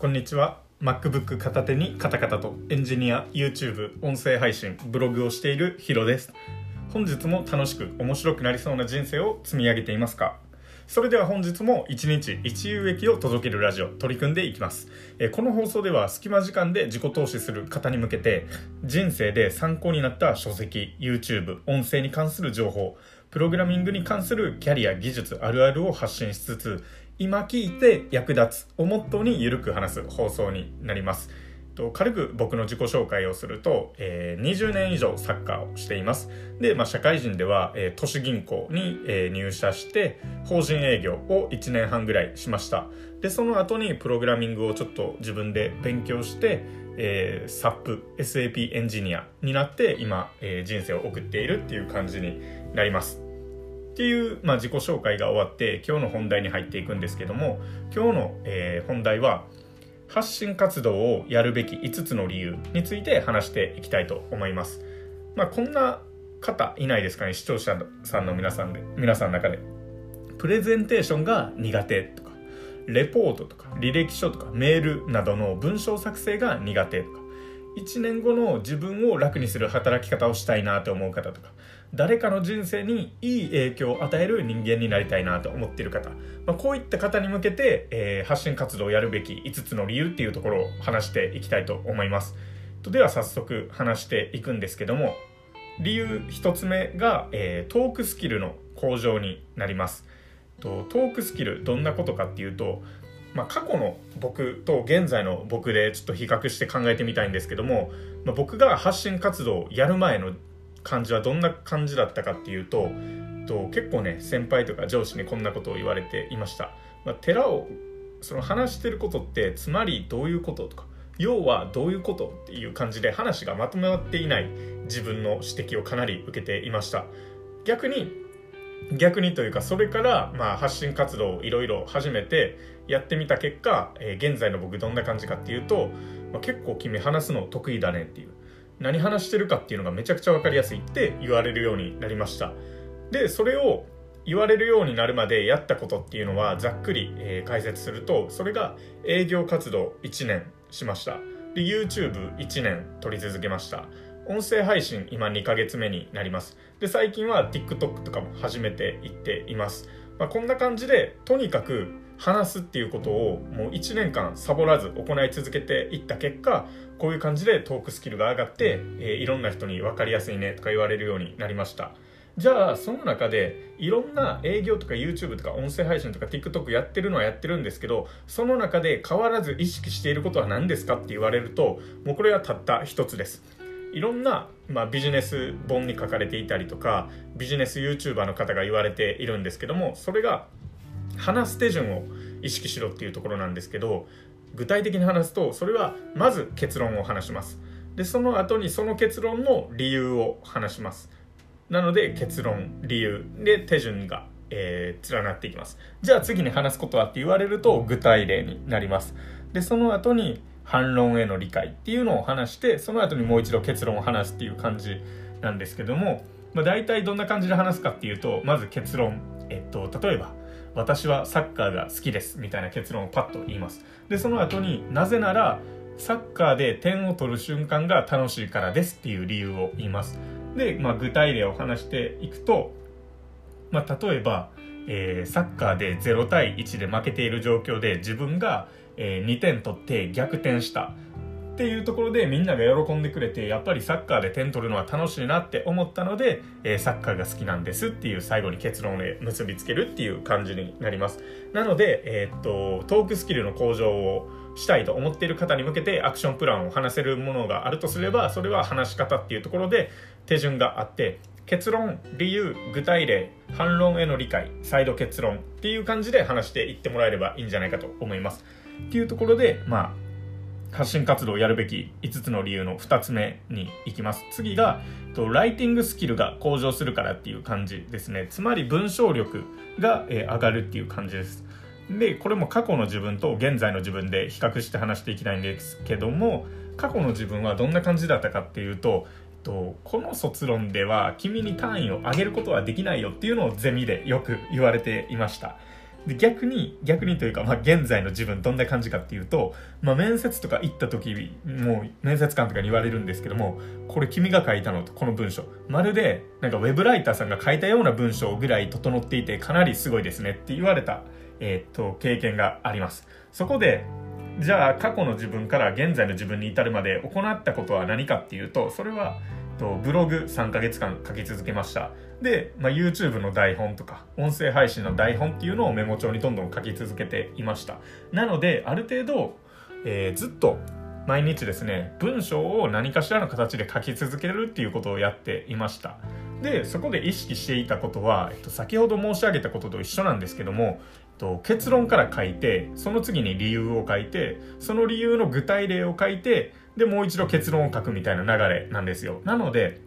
こんにちは。MacBook 片手にカタカタとエンジニア YouTube 音声配信ブログをしているヒロです。本日も楽しく面白くなりそうな人生を積み上げていますか？それでは本日も一日一有益を届けるラジオ取り組んでいきます。えこの放送では隙間時間で自己投資する方に向けて人生で参考になった書籍 YouTube 音声に関する情報プログラミングに関するキャリア技術あるあるを発信しつつ今聞いて役立つをモットーにゆるく話す放送になります。軽く僕の自己紹介をすると、えー、20年以上サッカーをしています。で、まあ、社会人では、えー、都市銀行に、えー、入社して法人営業を1年半ぐらいしました。でその後にプログラミングをちょっと自分で勉強して、えー、SAP SAP エンジニアになって今、えー、人生を送っているっていう感じになりますっていう、まあ、自己紹介が終わって今日の本題に入っていくんですけども今日の、えー、本題は「発信活動をやるべき5つの理由について話していきたいと思います。まあ、こんな方いないですかね、視聴者さんの皆さんで、皆さんの中で。プレゼンテーションが苦手とか、レポートとか、履歴書とか、メールなどの文章作成が苦手とか、1年後の自分を楽にする働き方をしたいなと思う方とか、誰かの人生にいい影響を与える人間になりたいなと思っている方、まあ、こういった方に向けて、えー、発信活動をやるべき5つの理由っていうところを話していきたいと思います。では早速話していくんですけども理由1つ目が、えー、トークスキルの向上になります。とトークスキルどんなことかっていうとまあ、過去の僕と現在の僕でちょっと比較して考えてみたいんですけども、まあ、僕が発信活動をやる前の感じはどんな感じだったかっていうとと結構ね先輩とか上司にこんなことを言われていました、まあ、寺をその話してることってつまりどういうこととか要はどういうことっていう感じで話がまとまっていない自分の指摘をかなり受けていました。逆に逆にというかそれからまあ発信活動をいろいろ始めてやってみた結果、えー、現在の僕どんな感じかっていうと、まあ、結構君話すの得意だねっていう。何話してるかっていうのがめちゃくちゃ分かりやすいって言われるようになりました。でそれを言われるようになるまでやったことっていうのはざっくり、えー、解説するとそれが営業活動1年しました。で YouTube1 年取り続けました。音声配信今2ヶ月目になります。で最近は TikTok とかも始めていっています、まあ、こんな感じでとにかく話すっていうことをもう1年間サボらず行い続けていった結果こういう感じでトークスキルが上がって、えー、いろんな人に分かりやすいねとか言われるようになりました。じゃあその中でいろんな営業とか YouTube とか音声配信とか TikTok やってるのはやってるんですけどその中で変わらず意識していることは何ですかって言われるともうこれはたった一つですいろんな、まあ、ビジネス本に書かれていたりとかビジネス YouTuber の方が言われているんですけどもそれが話す手順を意識しろっていうところなんですけど具体的に話すとそれはまず結論を話します。でその後にその結論の理由を話します。なので結論理由で手順が、えー、連なっていきます。じゃあ次に話すことはって言われると具体例になります。でその後に反論への理解っていうのを話してその後にもう一度結論を話すっていう感じなんですけども、まあ、大体どんな感じで話すかっていうとまず結論、えっと、例えば私はサッカーが好きですみたいな結論をパッと言います。でその後になぜならサッカーで点を取る瞬間が楽しいからですっていう理由を言います。で、まあ、具体例を話していくと、まあ、例えば、えー、サッカーで0対1で負けている状況で自分が、えー、2点取って逆転したっていうところでみんなが喜んでくれてやっぱりサッカーで点取るのは楽しいなって思ったので、えー、サッカーが好きなんですっていう最後に結論で結びつけるっていう感じになります。なので、えー、っとトークスキルの向上をしたいと思っている方に向けてアクションプランを話せるものがあるとすればそれは話し方っていうところで手順があって結論理由具体例反論への理解再度結論っていう感じで話していってもらえればいいんじゃないかと思います。っていうところでまあ発信活動をやるべき5つの理由の2つ目に行きます。次が、ライティングスキルが向上するからっていう感じですね。つまり文章力が上がるっていう感じです。で、これも過去の自分と現在の自分で比較して話していきたいんですけども、過去の自分はどんな感じだったかっていうと、とこの卒論では君に単位を上げることはできないよっていうのをゼミでよく言われていました。で逆に逆にというか、まあ、現在の自分どんな感じかっていうと、まあ、面接とか行った時もう面接官とかに言われるんですけどもこれ君が書いたのとこの文章。まるでなんかウェブライターさんが書いたような文章ぐらい整っていてかなりすごいですねって言われた、えー、っと経験があります。そこでじゃあ過去の自分から現在の自分に至るまで行ったことは何かっていうとそれはブログ3ヶ月間書き続けました。で、まあ、YouTube の台本とか音声配信の台本っていうのをメモ帳にどんどん書き続けていました。なのである程度、えー、ずっと毎日ですね文章を何かしらの形で書き続けるっていうことをやっていました。でそこで意識していたことは、えっと、先ほど申し上げたことと一緒なんですけども、えっと、結論から書いてその次に理由を書いてその理由の具体例を書いてでもう一度結論を書くみたいな流れなんですよ。なので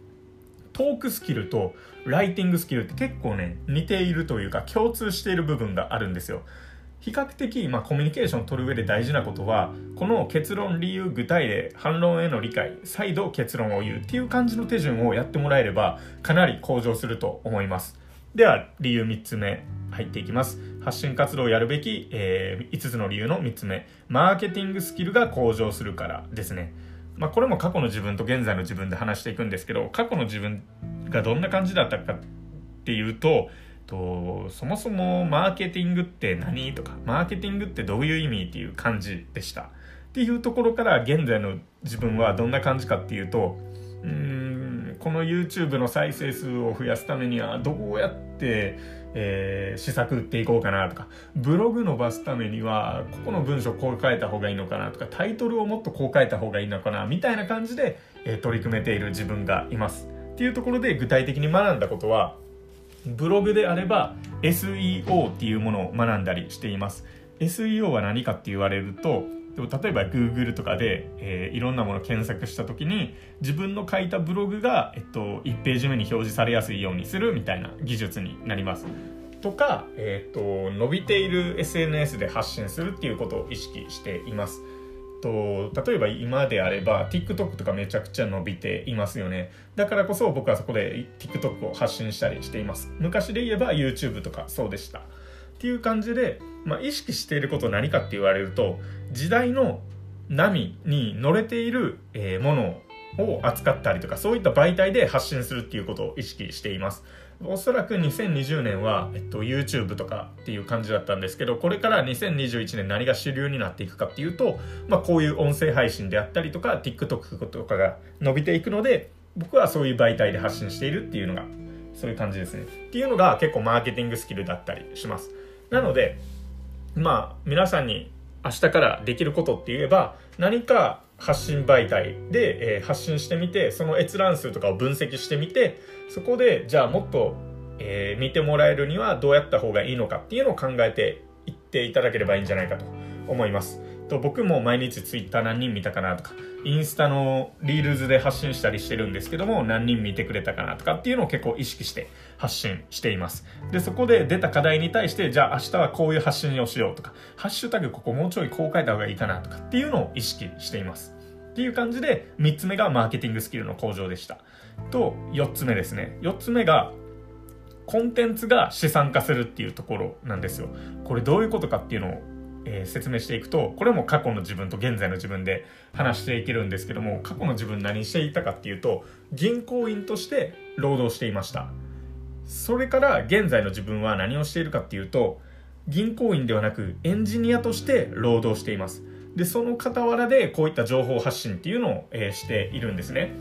トークスキルとライティングスキルって結構ね似ているというか共通している部分があるんですよ。比較的、まあ、コミュニケーションを取る上で大事なことはこの結論理由具体例反論への理解再度結論を言うっていう感じの手順をやってもらえればかなり向上すると思います。では理由3つ目入っていきます。発信活動をやるべき、えー、5つの理由の3つ目。マーケティングスキルが向上するからですね。まあ、これも過去の自分と現在の自分で話していくんですけど過去の自分がどんな感じだったかっていうととそもそもマーケティングって何とかマーケティングってどういう意味っていう感じでした。っていうところから現在の自分はどんな感じかっていうとうんこの YouTube の再生数を増やすためにはどうやってえー、施策打っていこうかなとか、ブログ伸ばすためには、ここの文章こう変えた方がいいのかなとか、タイトルをもっとこう変えた方がいいのかな、みたいな感じで、えー、取り組めている自分がいます。っていうところで具体的に学んだことは、ブログであれば SEO っていうものを学んだりしています。SEO は何かって言われると、でも例えば Google とかで、えー、いろんなもの検索した時に自分の書いたブログが、えっと、1ページ目に表示されやすいようにするみたいな技術になります。とか、えっと、伸びている SNS で発信するっていうことを意識しています。と例えば今であれば TikTok とかめちゃくちゃ伸びていますよねだからこそ僕はそこで TikTok を発信したりしています昔で言えば YouTube とかそうでしたっていう感じで、まあ、意識していること何かって言われると時代の波に乗れている、えものを扱ったりとかそういった媒体で発信するっていうことを意識しています。おそらく2020年は、えっと、YouTube とかっていう感じだったんですけどこれから2021年何が主流になっていくかっていうと、まあ、こういう音声配信であったりとか TikTok とかが伸びていくので僕はそういう媒体で発信しているっていうのがそういう感じですね。っていうのが結構マーケティングスキルだったりします。なのでまあ皆さんに明日からできることって言えば何か発信媒体で、えー、発信してみてその閲覧数とかを分析してみてそこでじゃあもっと、えー、見てもらえるにはどうやった方がいいのかっていうのを考えていっていただければいいんじゃないかと思います。と僕も毎日ツイッター何人見たかなとかインスタのリールズで発信したりしてるんですけども何人見てくれたかなとかっていうのを結構意識して発信しています。でそこで出た課題に対してじゃあ明日はこういう発信をしようとかハッシュタグここもうちょいこう書いた方がいいかなとかっていうのを意識しています。っていう感じで3つ目がマーケティングスキルの向上でした。と4つ目ですね。4つ目がコンテンツが資産化するっていうところなんですよ。これどういうことかっていうのをえー、説明していくとこれも過去の自分と現在の自分で話していけるんですけども過去の自分何していたかっていうと銀行員として労働していました。それから現在の自分は何をしているかっていうと銀行員ではなくエンジニアとして労働しています。でその傍らでこういった情報発信っていうのを、えー、しているんですね。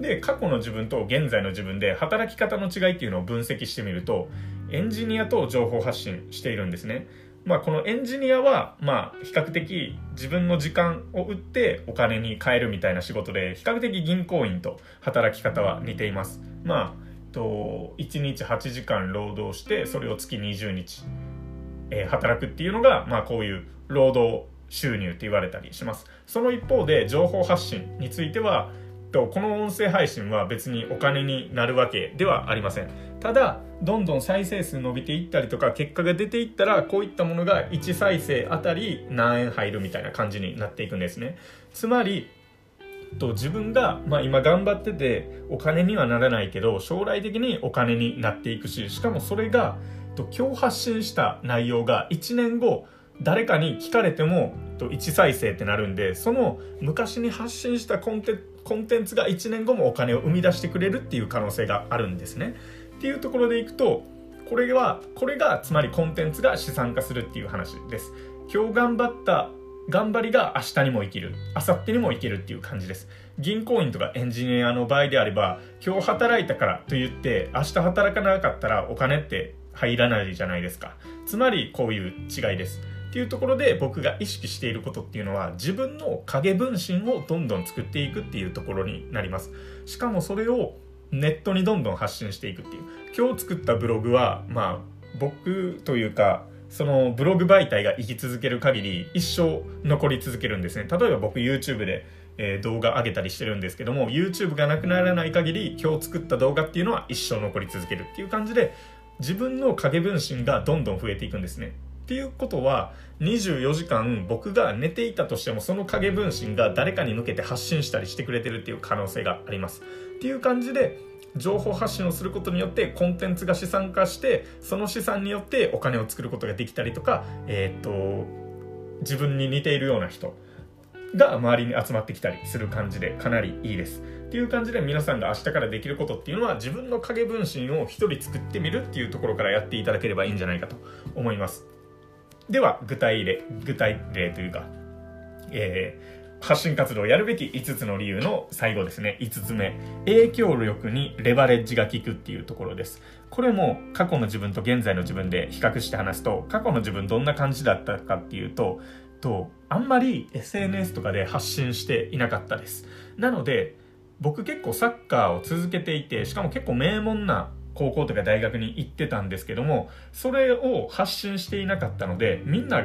で過去の自分と現在の自分で働き方の違いっていうのを分析してみるとエンジニアと情報発信しているんですね。まあ、このエンジニアは、まあ、比較的自分の時間を売ってお金に換えるみたいな仕事で、比較的銀行員と働き方は似ています。まあ、と1日8時間労働して、それを月20日、えー、働くっていうのが、まあ、こういう労働収入って言われたりします。その一方で、情報発信については、とこの音声配信は別にお金になるわけではありませんただどんどん再生数伸びていったりとか結果が出ていったらこういったものが1再生あたり何円入るみたいな感じになっていくんですねつまりと自分が、まあ、今頑張っててお金にはならないけど将来的にお金になっていくししかもそれがと今日発信した内容が1年後誰かに聞かれても1再生ってなるんでその昔に発信したコンテコンテンツが1年後もお金を生み出してくれるっていう可能性があるんですね。っていうところでいくとこれはこれがつまりコンテンツが資産化するっていう話です。今日頑張った頑張りが明日にも生きる。明後日にも生きるっていう感じです。銀行員とかエンジニアの場合であれば今日働いたからと言って明日働かなかったらお金って入らないじゃないですか。つまりこういう違いです。っていうところで僕が意識していることっていうのは自分の影分身をどんどん作っていくっていうところになります。しかもそれをネットにどんどん発信していくっていう。今日作ったブログはまあ僕というかそのブログ媒体が生き続ける限り一生残り続けるんですね。例えば僕 YouTube で、えー、動画上げたりしてるんですけども YouTube がなくならない限り今日作った動画っていうのは一生残り続けるっていう感じで自分の影分身がどんどん増えていくんですね。っていうことは24時間僕が寝ていたとしてもその影分身が誰かに向けて発信したりしてくれてるっていう可能性があります。っていう感じで情報発信をすることによってコンテンツが資産化してその資産によってお金を作ることができたりとか、えー、っと自分に似ているような人が周りに集まってきたりする感じでかなりいいです。っていう感じで皆さんが明日からできることっていうのは自分の影分身を一人作ってみるっていうところからやっていただければいいんじゃないかと思います。では、具体例、具体例というか、えー、発信活動をやるべき5つの理由の最後ですね。5つ目。影響力にレバレッジが効くっていうところです。これも過去の自分と現在の自分で比較して話すと、過去の自分どんな感じだったかっていうと、と、あんまり SNS とかで発信していなかったです。なので、僕結構サッカーを続けていて、しかも結構名門な高校とか大学に行ってたんですけども、それを発信していなかったので、みんな、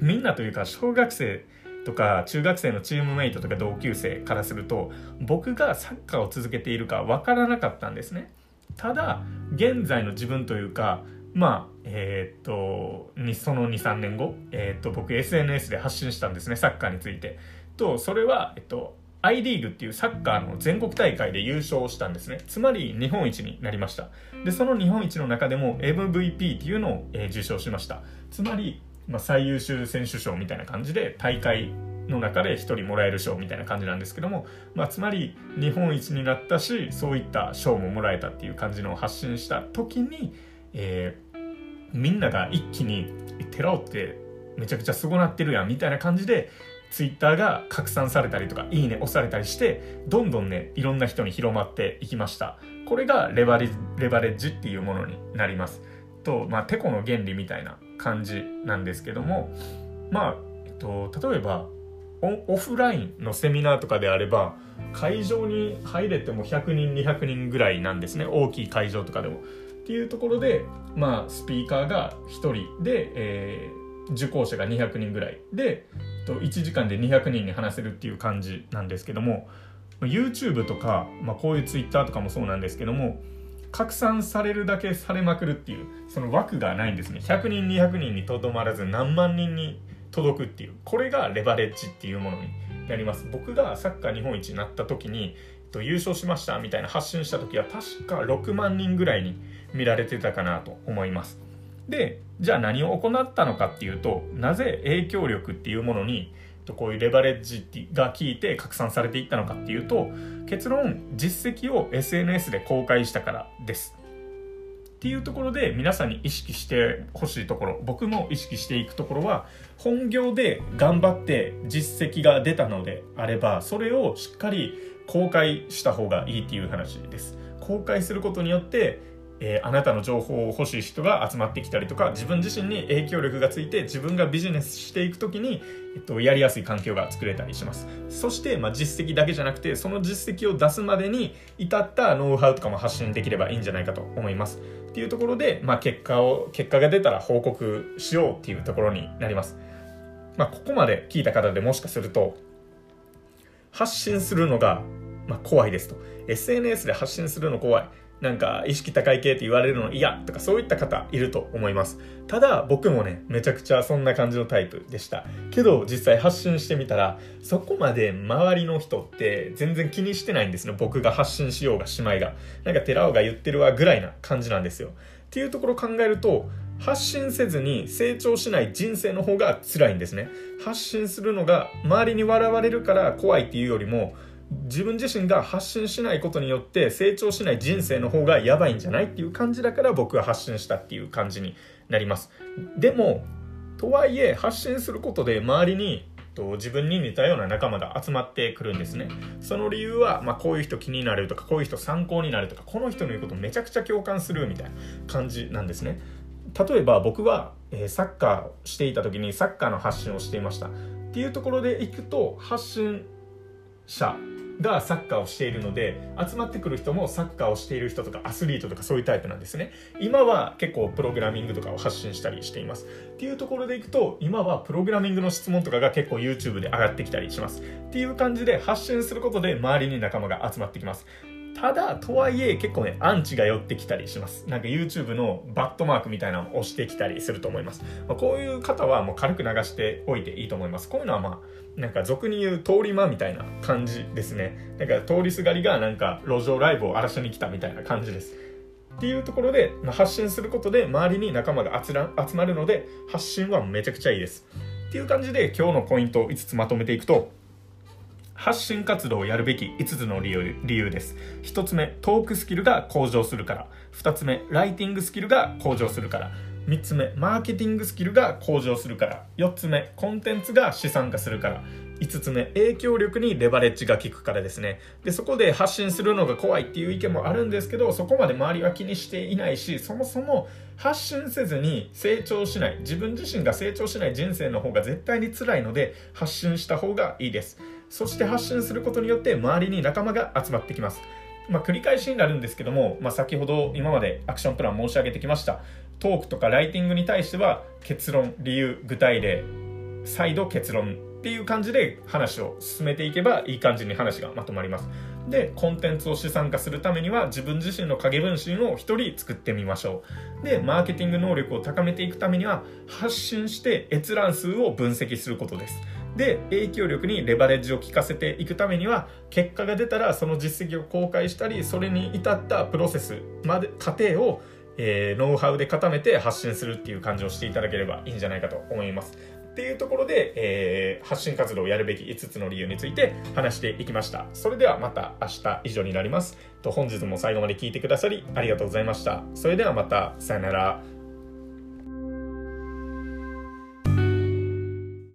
みんなというか小学生とか中学生のチームメイトとか同級生からすると、僕がサッカーを続けているかわからなかったんですね。ただ、現在の自分というか、まあ、えー、っとに、その2、3年後、えー、っと、僕 SNS で発信したんですね、サッカーについて。と、それは、えっと、I リーグっていうサッカーの全国大会で優勝したんですね。つまり日本一になりました。で、その日本一の中でも MVP っていうのを、えー、受賞しました。つまり、まあ、最優秀選手賞みたいな感じで大会の中で1人もらえる賞みたいな感じなんですけども、まあ、つまり日本一になったしそういった賞ももらえたっていう感じのを発信した時に、えー、みんなが一気に「寺尾ってめちゃくちゃすごなってるやん」みたいな感じでツイッターが拡散されたりとか、いいね押されたりして、どんどんね、いろんな人に広まっていきました。これがレバレレバレッジっていうものになります。と、まあ、テコの原理みたいな感じなんですけども、まあ、えっと、例えば、オフラインのセミナーとかであれば、会場に入れても100人、200人ぐらいなんですね。大きい会場とかでも。っていうところで、まあ、スピーカーが1人で、えー、受講者が200人ぐらいで、と1時間で200人に話せるっていう感じなんですけども YouTube とか、まあ、こういう Twitter とかもそうなんですけども拡散されるだけされまくるっていうその枠がないんですね。100人200人にとどまらず何万人に届くっていう。これがレバレッジっていうものになります。僕がサッカー日本一になった時に優勝しましたみたいな発信した時は確か6万人ぐらいに見られてたかなと思います。でじゃあ何を行ったのかっていうとなぜ影響力っていうものにとこういうレバレッジが効いて拡散されていったのかっていうと結論実績を SNS で公開したからです。っていうところで皆さんに意識してほしいところ僕も意識していくところは本業で頑張って実績が出たのであればそれをしっかり公開した方がいいっていう話です。公開することによってえー、あなたの情報を欲しい人が集まってきたりとか自分自身に影響力がついて自分がビジネスしていく時に、えっと、やりやすい環境が作れたりします。そして、まあ、実績だけじゃなくてその実績を出すまでに至ったノウハウとかも発信できればいいんじゃないかと思います。っていうところで、まあ、結果を結果が出たら報告しようっていうところになります。まあ、ここまで聞いた方でもしかすると発信するのが、まあ、怖いですと。SNS で発信するの怖い。なんか意識高い系って言われるの嫌とかそういった方いると思います。ただ僕もね、めちゃくちゃそんな感じのタイプでした。けど実際発信してみたら、そこまで周りの人って全然気にしてないんですね。僕が発信しようがしまいが。なんか寺尾が言ってるわぐらいな感じなんですよ。っていうところを考えると発信せずに成長しない人生の方が辛いんですね発信するのが周りに笑われるから怖いっていうよりも自分自身が発信しないことによって成長しない人生の方がやばいんじゃないっていう感じだから僕は発信したっていう感じになります。でもとはいえ発信することで周りにと自分に似たような仲間が集まってくるんですね。その理由は、まあ、こういう人気になるとかこういう人参考になるとかこの人の言うことめちゃくちゃ共感するみたいな感じなんですね。例えば僕は、えー、サッカーしていた時にサッカーの発信をしていました。っていうところでいくと発信者がサッカーをしているので集まってくる人もサッカーをしている人とかアスリートとかそういうタイプなんですね今は結構プログラミングとかを発信したりしていますっていうところでいくと今はプログラミングの質問とかが結構 YouTube で上がってきたりしますっていう感じで発信することで周りに仲間が集まってきますただ、とはいえ結構ね、アンチが寄ってきたりします。なんか YouTube のバットマークみたいなのを押してきたりすると思います。まあ、こういう方はもう軽く流しておいていいと思います。こういうのはまあ、なんか俗に言う通り魔みたいな感じですね。だから通りすがりがなんか路上ライブを荒らしに来たみたいな感じです。っていうところで、まあ、発信することで周りに仲間が集まるので発信はめちゃくちゃいいです。っていう感じで今日のポイントを5つまとめていくと発信活動をやるべき5つの理由理由です。1つ目、トークスキルが向上するから。2つ目、ライティングスキルが向上するから。3つ目、マーケティングスキルが向上するから。4つ目、コンテンツが資産化するから。5つ目、影響力にレバレッジが効くからですね。で、そこで発信するのが怖いっていう意見もあるんですけど、そこまで周りは気にしていないし、そもそも発信せずに成長しない、自分自身が成長しない人生の方が絶対に辛いので、発信した方がいいです。そして発信することによって周りに仲間が集まってきます。まあ、繰り返しになるんですけども、まあ、先ほど今までアクションプラン申し上げてきましたトークとかライティングに対しては結論理由具体例再度結論っていう感じで話を進めていけばいい感じに話がまとまります。でコンテンツを資産化するためには自分自身の影分身を1人作ってみましょう。でマーケティング能力を高めていくためには発信して閲覧数を分析することです。で影響力にレバレッジを効かせていくためには結果が出たらその実績を公開したりそれに至ったプロセスまで過程をえー、ノウハウで固めて発信するっていう感じをしていただければいいんじゃないかと思います。っていうところで、えー、発信活動をやるべき5つの理由について話していきました。それではまた明日以上になります。と本日も最後まで聞いてくださりありがとうございました。それではまた、さよなら。